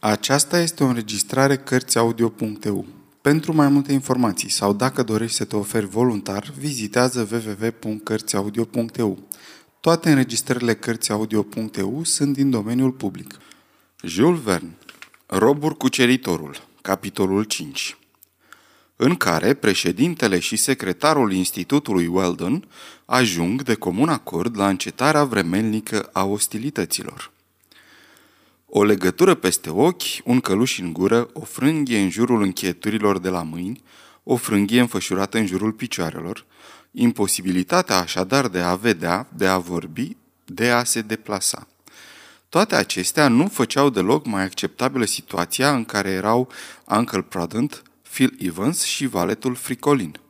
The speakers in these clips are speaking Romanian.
Aceasta este o înregistrare Cărțiaudio.eu. Pentru mai multe informații sau dacă dorești să te oferi voluntar, vizitează www.cărțiaudio.eu. Toate înregistrările Cărțiaudio.eu sunt din domeniul public. Jules Verne Robur cuceritorul Capitolul 5 în care președintele și secretarul Institutului Weldon ajung de comun acord la încetarea vremelnică a ostilităților. O legătură peste ochi, un căluș în gură, o frânghie în jurul încheieturilor de la mâini, o frânghie înfășurată în jurul picioarelor, imposibilitatea așadar de a vedea, de a vorbi, de a se deplasa. Toate acestea nu făceau deloc mai acceptabilă situația în care erau Uncle Prudent, Phil Evans și valetul Fricolin.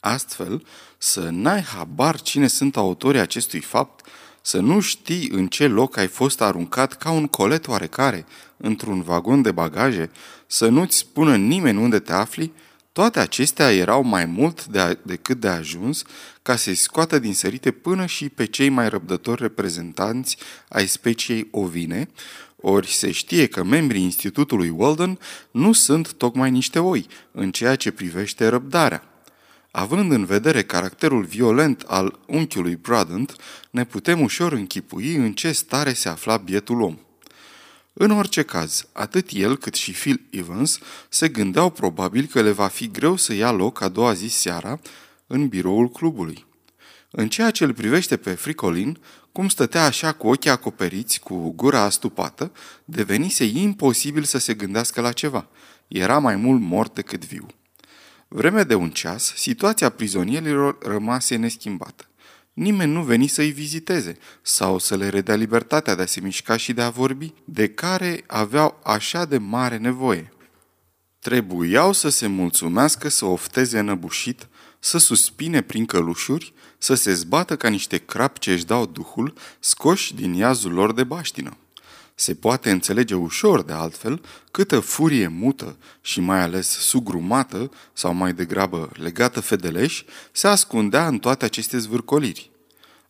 Astfel, să n-ai habar cine sunt autorii acestui fapt, să nu știi în ce loc ai fost aruncat ca un colet oarecare într-un vagon de bagaje, să nu-ți spună nimeni unde te afli, toate acestea erau mai mult de a, decât de ajuns ca să-i scoată din sărite până și pe cei mai răbdători reprezentanți ai speciei ovine, ori se știe că membrii Institutului Walden nu sunt tocmai niște oi în ceea ce privește răbdarea. Având în vedere caracterul violent al unchiului Bradant, ne putem ușor închipui în ce stare se afla bietul om. În orice caz, atât el cât și Phil Evans se gândeau probabil că le va fi greu să ia loc a doua zi seara în biroul clubului. În ceea ce îl privește pe Fricolin, cum stătea așa cu ochii acoperiți, cu gura astupată, devenise imposibil să se gândească la ceva. Era mai mult mort decât viu. Vreme de un ceas, situația prizonierilor rămase neschimbată. Nimeni nu veni să-i viziteze sau să le redea libertatea de a se mișca și de a vorbi, de care aveau așa de mare nevoie. Trebuiau să se mulțumească să ofteze înăbușit, să suspine prin călușuri, să se zbată ca niște crapi ce își dau duhul, scoși din iazul lor de baștină. Se poate înțelege ușor, de altfel, câtă furie mută și mai ales sugrumată, sau mai degrabă legată fedeleș, se ascundea în toate aceste zvârcoliri.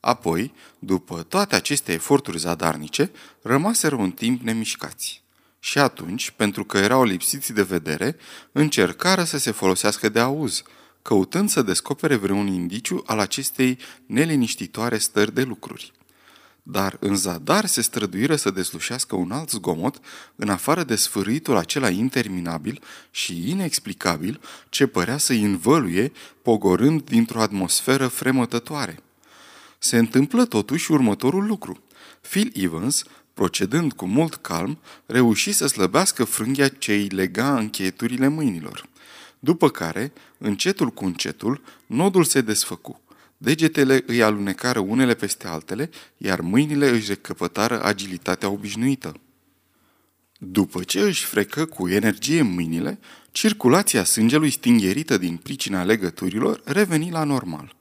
Apoi, după toate aceste eforturi zadarnice, rămaseră un timp nemișcați. Și atunci, pentru că erau lipsiți de vedere, încercară să se folosească de auz, căutând să descopere vreun indiciu al acestei neliniștitoare stări de lucruri. Dar în zadar se străduiră să deslușească un alt zgomot, în afară de sfârâitul acela interminabil și inexplicabil ce părea să-i învăluie, pogorând dintr-o atmosferă fremătătoare. Se întâmplă totuși următorul lucru. Phil Evans, procedând cu mult calm, reuși să slăbească frânghia ce îi lega încheieturile mâinilor. După care, încetul cu încetul, nodul se desfăcu. Degetele îi alunecară unele peste altele, iar mâinile își recăpătară agilitatea obișnuită. După ce își frecă cu energie mâinile, circulația sângelui stingherită din pricina legăturilor reveni la normal.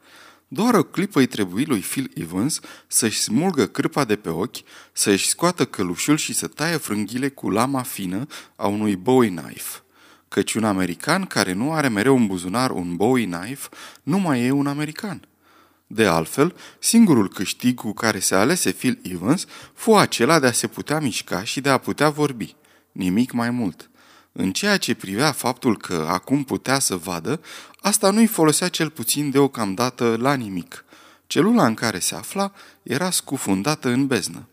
Doar o clipă îi trebuie lui Phil Evans să-și smulgă cârpa de pe ochi, să-și scoată călușul și să taie frânghile cu lama fină a unui Bowie knife. Căci un american care nu are mereu în buzunar un Bowie knife nu mai e un american – de altfel, singurul câștig cu care se alese Phil Evans fu acela de a se putea mișca și de a putea vorbi. Nimic mai mult. În ceea ce privea faptul că acum putea să vadă, asta nu-i folosea cel puțin deocamdată la nimic. Celula în care se afla era scufundată în beznă.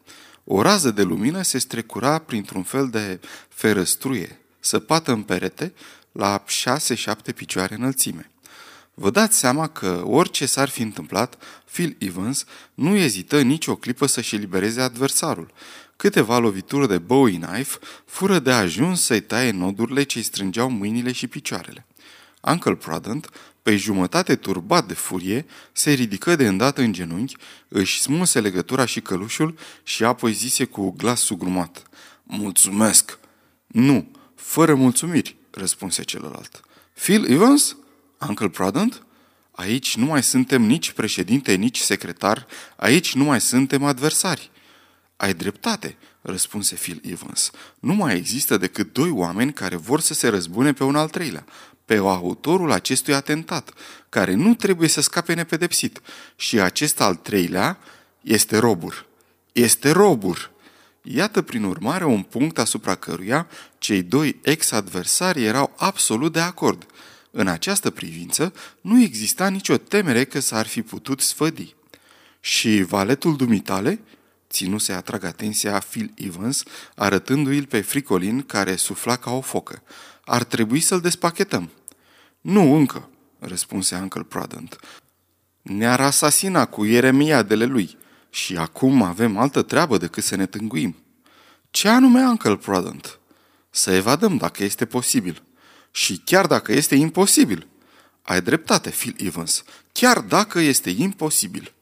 O rază de lumină se strecura printr-un fel de ferăstruie, săpată în perete, la șase-șapte picioare înălțime. Vă dați seama că orice s-ar fi întâmplat, Phil Evans nu ezită nici o clipă să-și elibereze adversarul. Câteva lovituri de Bowie knife fură de ajuns să-i taie nodurile ce-i strângeau mâinile și picioarele. Uncle Prudent, pe jumătate turbat de furie, se ridică de îndată în genunchi, își smulse legătura și călușul și apoi zise cu glas sugrumat. Mulțumesc! Nu, fără mulțumiri, răspunse celălalt. Phil Evans? Uncle Prudent? Aici nu mai suntem nici președinte, nici secretar, aici nu mai suntem adversari. Ai dreptate, răspunse Phil Evans. Nu mai există decât doi oameni care vor să se răzbune pe un al treilea, pe autorul acestui atentat, care nu trebuie să scape nepedepsit. Și acest al treilea este Robur. Este Robur! Iată prin urmare un punct asupra căruia cei doi ex-adversari erau absolut de acord. În această privință nu exista nicio temere că s-ar fi putut sfădi. Și valetul dumitale? Ținu să atrag atenția Phil Evans, arătându-i pe fricolin care sufla ca o focă. Ar trebui să-l despachetăm. Nu încă, răspunse Uncle Prudent. Ne-ar asasina cu ieremiadele lui și acum avem altă treabă decât să ne tânguim. Ce anume, Uncle Prudent? Să evadăm dacă este posibil. Și chiar dacă este imposibil. Ai dreptate, Phil Evans. Chiar dacă este imposibil.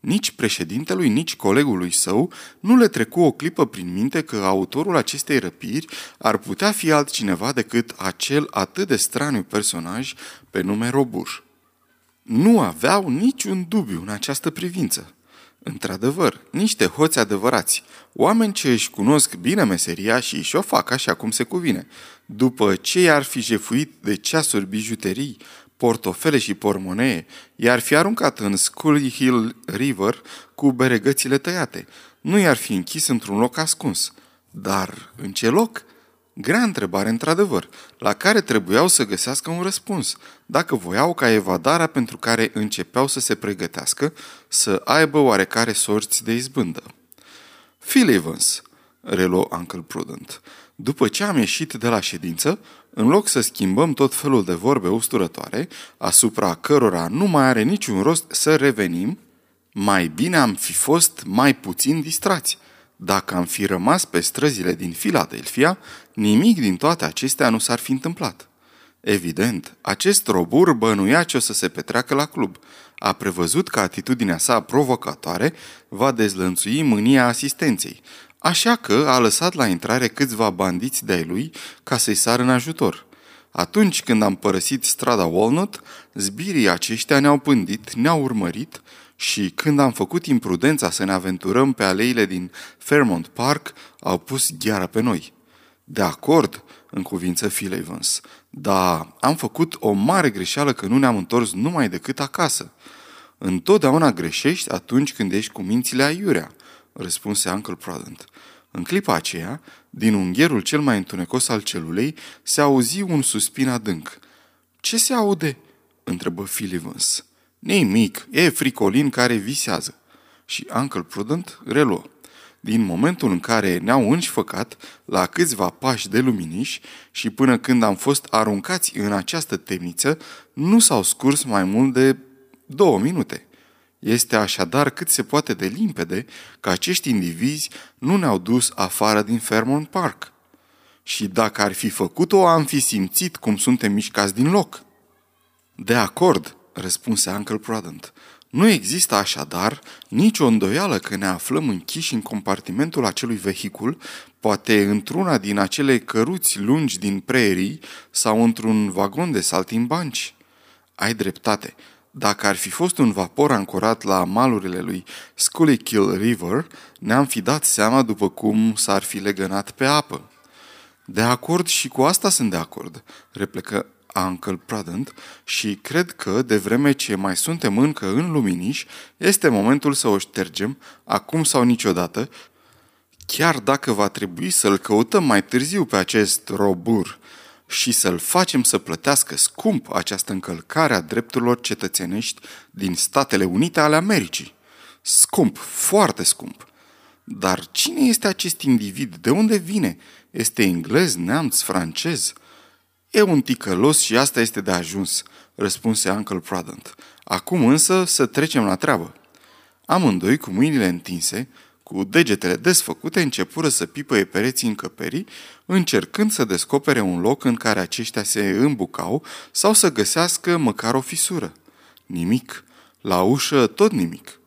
Nici președintelui, nici colegului său nu le trecu o clipă prin minte că autorul acestei răpiri ar putea fi altcineva decât acel atât de straniu personaj pe nume Robuș. Nu aveau niciun dubiu în această privință. Într-adevăr, niște hoți adevărați, oameni ce își cunosc bine meseria și își o fac așa cum se cuvine. După ce i-ar fi jefuit de ceasuri bijuterii, portofele și pormonee, i-ar fi aruncat în Scully Hill River cu beregățile tăiate. Nu i-ar fi închis într-un loc ascuns. Dar în ce loc? Grea întrebare, într-adevăr, la care trebuiau să găsească un răspuns, dacă voiau ca evadarea pentru care începeau să se pregătească să aibă oarecare sorți de izbândă. Phil Evans, reluă Uncle Prudent, după ce am ieșit de la ședință, în loc să schimbăm tot felul de vorbe usturătoare, asupra cărora nu mai are niciun rost să revenim, mai bine am fi fost mai puțin distrați. Dacă am fi rămas pe străzile din Filadelfia, nimic din toate acestea nu s-ar fi întâmplat. Evident, acest robur bănuia ce o să se petreacă la club. A prevăzut că atitudinea sa provocatoare va dezlănțui mânia asistenței, așa că a lăsat la intrare câțiva bandiți de-ai lui ca să-i sară în ajutor. Atunci când am părăsit strada Walnut, zbirii aceștia ne-au pândit, ne-au urmărit și când am făcut imprudența să ne aventurăm pe aleile din Fairmont Park, au pus gheara pe noi. De acord, în cuvință Phil Evans, dar am făcut o mare greșeală că nu ne-am întors numai decât acasă. Întotdeauna greșești atunci când ești cu mințile aiurea, răspunse Uncle Prudent. În clipa aceea, din ungherul cel mai întunecos al celulei, se auzi un suspin adânc. Ce se aude?" întrebă Phil Evans. Nimic, e fricolin care visează. Și Uncle Prudent reluă. Din momentul în care ne-au înșfăcat la câțiva pași de luminiși și până când am fost aruncați în această temniță, nu s-au scurs mai mult de două minute. Este așadar cât se poate de limpede că acești indivizi nu ne-au dus afară din Fairmont Park. Și dacă ar fi făcut-o, am fi simțit cum suntem mișcați din loc. De acord, răspunse Uncle Prudent. Nu există așadar nicio îndoială că ne aflăm închiși în compartimentul acelui vehicul, poate într-una din acele căruți lungi din prerii sau într-un vagon de saltimbanci. Ai dreptate. Dacă ar fi fost un vapor ancorat la malurile lui Schuylkill River, ne-am fi dat seama după cum s-ar fi legănat pe apă. De acord și cu asta sunt de acord, replică Uncle Prudent și cred că, de vreme ce mai suntem încă în luminiș, este momentul să o ștergem, acum sau niciodată, chiar dacă va trebui să-l căutăm mai târziu pe acest robur și să-l facem să plătească scump această încălcare a drepturilor cetățenești din Statele Unite ale Americii. Scump, foarte scump. Dar cine este acest individ? De unde vine? Este englez, neamț, francez? E un ticălos și asta este de ajuns, răspunse Uncle Prudent. Acum însă să trecem la treabă. Amândoi, cu mâinile întinse, cu degetele desfăcute, începură să pipăie pereții încăperii, încercând să descopere un loc în care aceștia se îmbucau sau să găsească măcar o fisură. Nimic. La ușă tot nimic.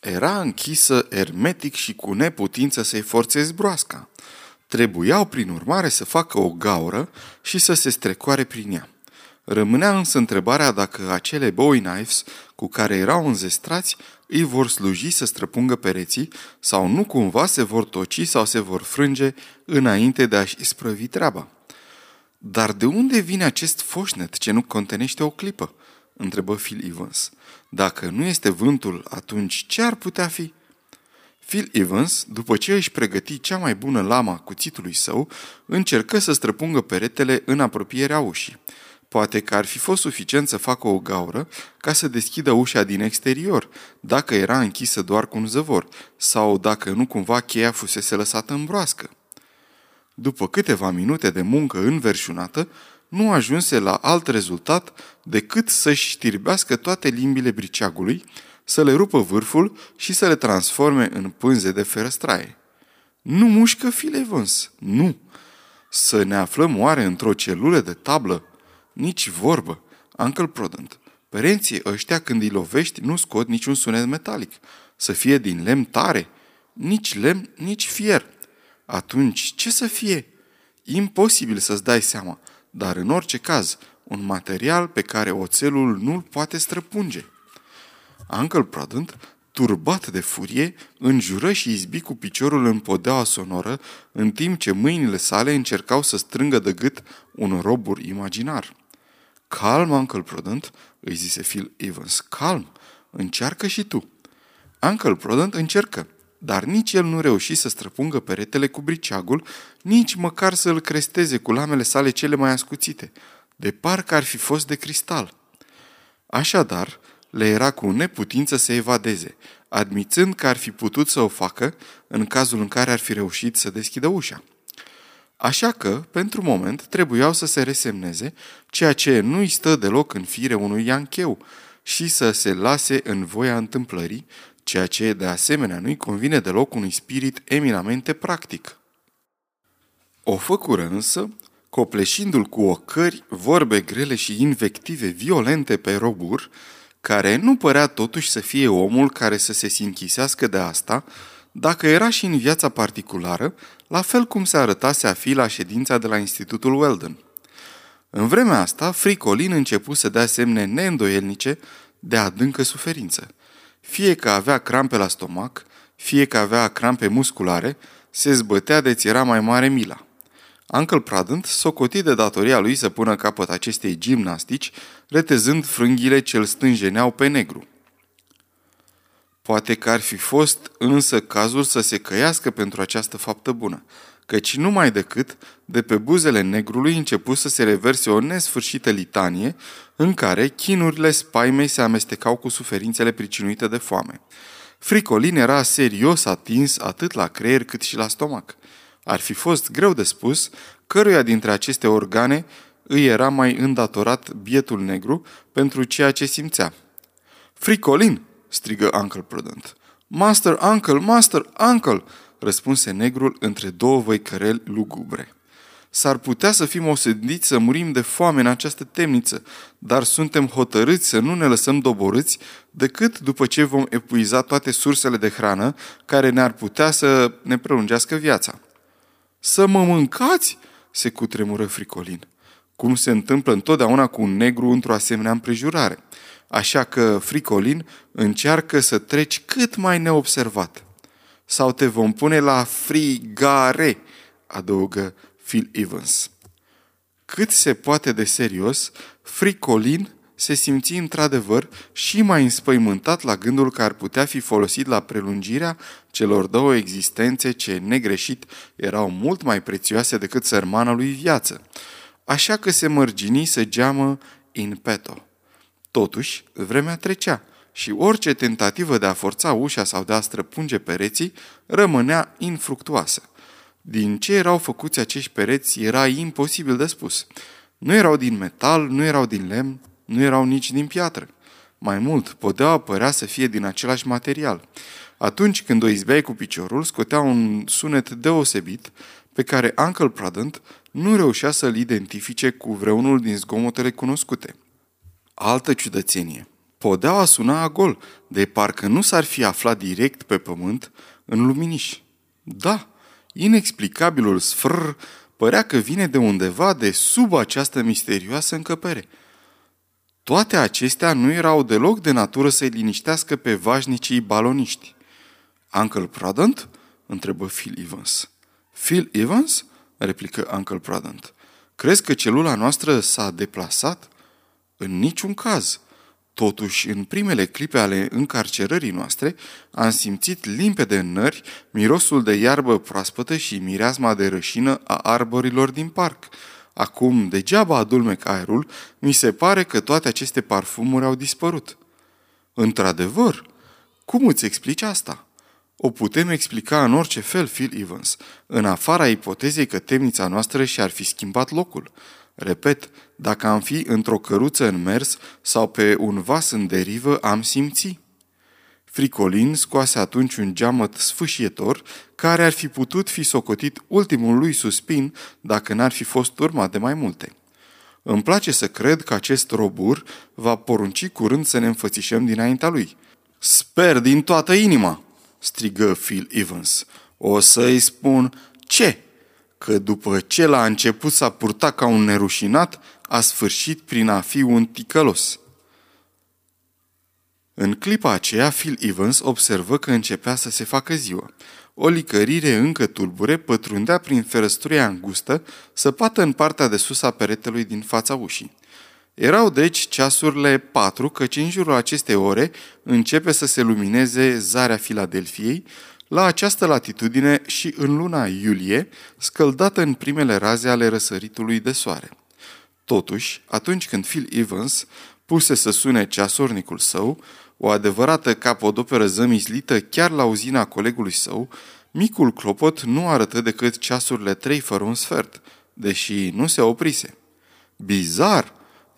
Era închisă ermetic și cu neputință să-i forțezi broasca. Trebuiau, prin urmare, să facă o gaură și să se strecoare prin ea. Rămânea însă întrebarea dacă acele bowie knives cu care erau înzestrați îi vor sluji să străpungă pereții sau nu cumva se vor toci sau se vor frânge înainte de a-și isprăvi treaba. Dar de unde vine acest foșnet ce nu contenește o clipă? întrebă Phil Evans. Dacă nu este vântul, atunci ce ar putea fi? Phil Evans, după ce își pregăti cea mai bună lama cuțitului său, încercă să străpungă peretele în apropierea ușii. Poate că ar fi fost suficient să facă o gaură ca să deschidă ușa din exterior, dacă era închisă doar cu un zăvor, sau dacă nu cumva cheia fusese lăsată în broască. După câteva minute de muncă înverșunată, nu ajunse la alt rezultat decât să-și știrbească toate limbile briceagului, să le rupă vârful și să le transforme în pânze de ferăstraie. Nu mușcă Filevans, nu! Să ne aflăm oare într-o celulă de tablă? Nici vorbă. Uncle Prudent, părinții ăștia când îi lovești nu scot niciun sunet metalic. Să fie din lemn tare. Nici lemn, nici fier. Atunci, ce să fie? Imposibil să-ți dai seama, dar în orice caz, un material pe care oțelul nu-l poate străpunge. Uncle Prudent, turbat de furie, înjură și izbi cu piciorul în podeaua sonoră, în timp ce mâinile sale încercau să strângă de gât un robur imaginar. Calm, Uncle Prudent, îi zise Phil Evans, calm, încearcă și tu. Uncle Prudent încercă, dar nici el nu reuși să străpungă peretele cu briceagul, nici măcar să îl cresteze cu lamele sale cele mai ascuțite, de parcă ar fi fost de cristal. Așadar, le era cu neputință să evadeze, admițând că ar fi putut să o facă în cazul în care ar fi reușit să deschidă ușa. Așa că, pentru moment, trebuiau să se resemneze, ceea ce nu-i stă deloc în fire unui iancheu, și să se lase în voia întâmplării, ceea ce de asemenea nu-i convine deloc unui spirit eminamente practic. O făcură însă, copleșindu-l cu ocări, vorbe grele și invective violente pe robur, care nu părea totuși să fie omul care să se sinchisească de asta, dacă era și în viața particulară, la fel cum se arătase a fi la ședința de la Institutul Weldon. În vremea asta, Fricolin început să dea semne neîndoielnice de adâncă suferință. Fie că avea crampe la stomac, fie că avea crampe musculare, se zbătea de ți era mai mare mila. Uncle Pradent socoti de datoria lui să pună capăt acestei gimnastici, retezând frânghile ce îl stânjeneau pe negru. Poate că ar fi fost însă cazul să se căiască pentru această faptă bună, căci numai decât de pe buzele negrului început să se reverse o nesfârșită litanie în care chinurile spaimei se amestecau cu suferințele pricinuite de foame. Fricolin era serios atins atât la creier cât și la stomac. Ar fi fost greu de spus căruia dintre aceste organe îi era mai îndatorat bietul negru pentru ceea ce simțea. Fricolin!" Strigă Uncle Prudent. Master Uncle, Master Uncle!" răspunse negrul între două văicăreli lugubre. S-ar putea să fim osândiți să murim de foame în această temniță, dar suntem hotărâți să nu ne lăsăm doborâți decât după ce vom epuiza toate sursele de hrană care ne-ar putea să ne prelungească viața. Să mă mâncați?" se cutremură Fricolin. Cum se întâmplă întotdeauna cu un negru într-o asemenea împrejurare. Așa că, Fricolin, încearcă să treci cât mai neobservat. Sau te vom pune la frigare, adăugă Phil Evans. Cât se poate de serios, Fricolin se simți într-adevăr și mai înspăimântat la gândul că ar putea fi folosit la prelungirea celor două existențe ce, negreșit, erau mult mai prețioase decât sărmana lui viață. Așa că se mărgini să geamă in petto. Totuși, vremea trecea și orice tentativă de a forța ușa sau de a străpunge pereții rămânea infructuoasă. Din ce erau făcuți acești pereți era imposibil de spus. Nu erau din metal, nu erau din lemn, nu erau nici din piatră. Mai mult, podeaua părea să fie din același material. Atunci când o izbeai cu piciorul, scotea un sunet deosebit pe care Uncle Prudent nu reușea să-l identifice cu vreunul din zgomotele cunoscute. Altă ciudățenie. Podeaua suna a gol, de parcă nu s-ar fi aflat direct pe pământ în luminiș. Da, inexplicabilul sfrr părea că vine de undeva de sub această misterioasă încăpere – toate acestea nu erau deloc de natură să-i liniștească pe vașnicii baloniști. Uncle Prudent? întrebă Phil Evans. Phil Evans? replică Uncle Prudent. Crezi că celula noastră s-a deplasat? În niciun caz. Totuși, în primele clipe ale încarcerării noastre, am simțit limpede în nări mirosul de iarbă proaspătă și mireasma de rășină a arborilor din parc. Acum, degeaba adulmec aerul, mi se pare că toate aceste parfumuri au dispărut. Într-adevăr, cum îți explici asta? O putem explica în orice fel, Phil Evans, în afara ipotezei că temnița noastră și-ar fi schimbat locul. Repet, dacă am fi într-o căruță în mers sau pe un vas în derivă, am simți. Fricolin scoase atunci un geamăt sfâșietor care ar fi putut fi socotit ultimul lui suspin dacă n-ar fi fost urmat de mai multe. Îmi place să cred că acest robur va porunci curând să ne înfățișăm dinaintea lui. Sper din toată inima, strigă Phil Evans. O să-i spun ce? Că după ce l-a început să purta ca un nerușinat, a sfârșit prin a fi un ticălos. În clipa aceea, Phil Evans observă că începea să se facă ziua. O licărire încă tulbure pătrundea prin ferăstruia îngustă, săpată în partea de sus a peretelui din fața ușii. Erau deci ceasurile patru, căci în jurul acestei ore începe să se lumineze zarea Filadelfiei, la această latitudine și în luna iulie, scăldată în primele raze ale răsăritului de soare. Totuși, atunci când Phil Evans puse să sune ceasornicul său, o adevărată capodoperă zămislită chiar la uzina colegului său, micul clopot nu arătă decât ceasurile trei fără un sfert, deși nu se oprise. Bizar,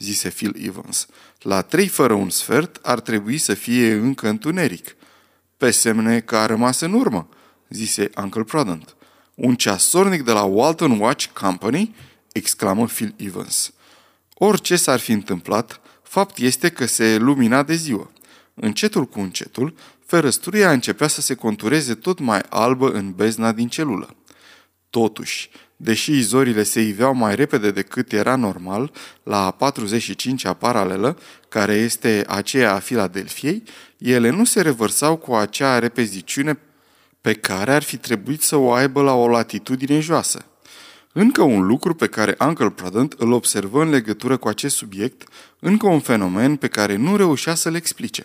zise Phil Evans. La trei fără un sfert ar trebui să fie încă întuneric. Pe semne că a rămas în urmă, zise Uncle Prudent. Un ceasornic de la Walton Watch Company? exclamă Phil Evans. Orice s-ar fi întâmplat, fapt este că se lumina de ziua. Încetul cu încetul, ferăstruia începea să se contureze tot mai albă în bezna din celulă. Totuși, deși zorile se iveau mai repede decât era normal, la 45-a paralelă, care este aceea a Filadelfiei, ele nu se revărsau cu acea repeziciune pe care ar fi trebuit să o aibă la o latitudine joasă. Încă un lucru pe care Uncle Prudent îl observă în legătură cu acest subiect, încă un fenomen pe care nu reușea să-l explice.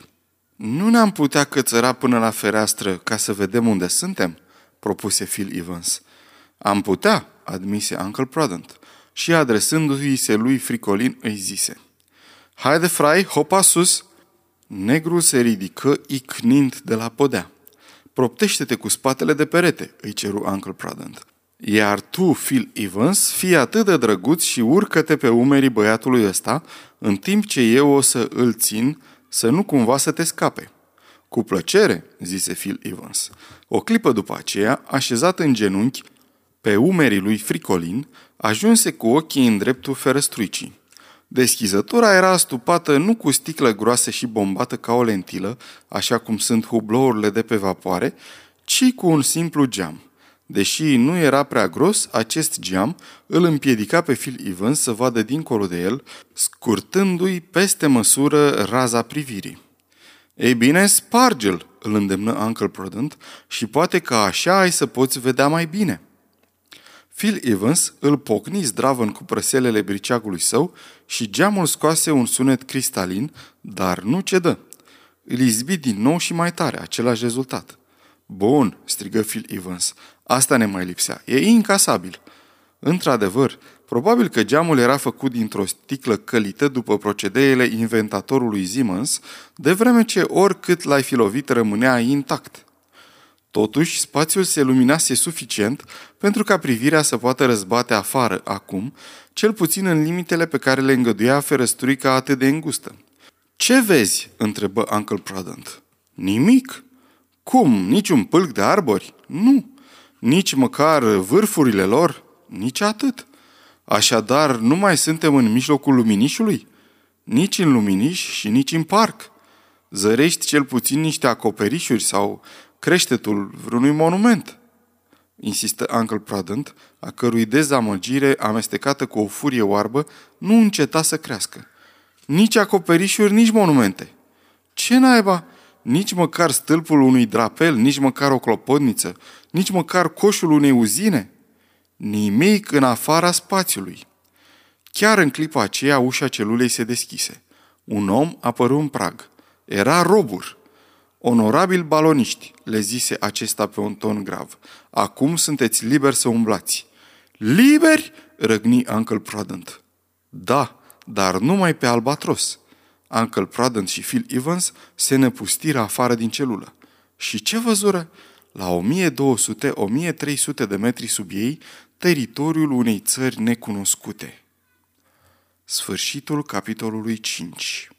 Nu ne-am putea cățăra până la fereastră ca să vedem unde suntem? propuse Phil Evans. Am putea, admise Uncle Prudent, și adresându-i se lui Fricolin îi zise. Haide, frai, hopa sus! Negru se ridică icnind de la podea. Proptește-te cu spatele de perete, îi ceru Uncle Prudent. Iar tu, Phil Evans, fii atât de drăguț și urcă-te pe umerii băiatului ăsta, în timp ce eu o să îl țin, să nu cumva să te scape. Cu plăcere, zise Phil Evans. O clipă după aceea, așezat în genunchi, pe umerii lui Fricolin, ajunse cu ochii în dreptul ferăstruicii. Deschizătura era astupată nu cu sticlă groasă și bombată ca o lentilă, așa cum sunt hublourile de pe vapoare, ci cu un simplu geam. Deși nu era prea gros, acest geam îl împiedica pe Phil Evans să vadă dincolo de el, scurtându-i peste măsură raza privirii. Ei bine, sparge-l, îl îndemnă Uncle Prudent, și poate că așa ai să poți vedea mai bine. Phil Evans îl pocni zdravăn cu prăselele briceagului său și geamul scoase un sunet cristalin, dar nu cedă. Îl izbi din nou și mai tare, același rezultat. Bun, strigă Phil Evans, asta ne mai lipsea. E incasabil. Într-adevăr, probabil că geamul era făcut dintr-o sticlă călită după procedeele inventatorului Siemens, de vreme ce oricât l-ai fi lovit rămânea intact. Totuși, spațiul se luminase suficient pentru ca privirea să poată răzbate afară acum, cel puțin în limitele pe care le îngăduia ferăstruica atât de îngustă. Ce vezi?" întrebă Uncle Prudent. Nimic. Cum? Niciun pâlc de arbori? Nu. Nici măcar vârfurile lor? Nici atât. Așadar, nu mai suntem în mijlocul luminișului? Nici în luminiș și nici în parc. Zărești cel puțin niște acoperișuri sau creștetul vreunui monument, insistă Uncle Prudent, a cărui dezamăgire, amestecată cu o furie oarbă, nu înceta să crească. Nici acoperișuri, nici monumente. Ce naiba? Nici măcar stâlpul unui drapel, nici măcar o clopotniță, nici măcar coșul unei uzine? Nimic în afara spațiului. Chiar în clipa aceea, ușa celulei se deschise. Un om apăru în prag. Era Robur. Onorabil baloniști, le zise acesta pe un ton grav. Acum sunteți liberi să umblați. Liberi? răgni Uncle Prudent. Da, dar numai pe albatros. Uncle Prudent și Phil Evans se năpustiră afară din celulă. Și ce văzură? La 1200-1300 de metri sub ei, teritoriul unei țări necunoscute. Sfârșitul capitolului 5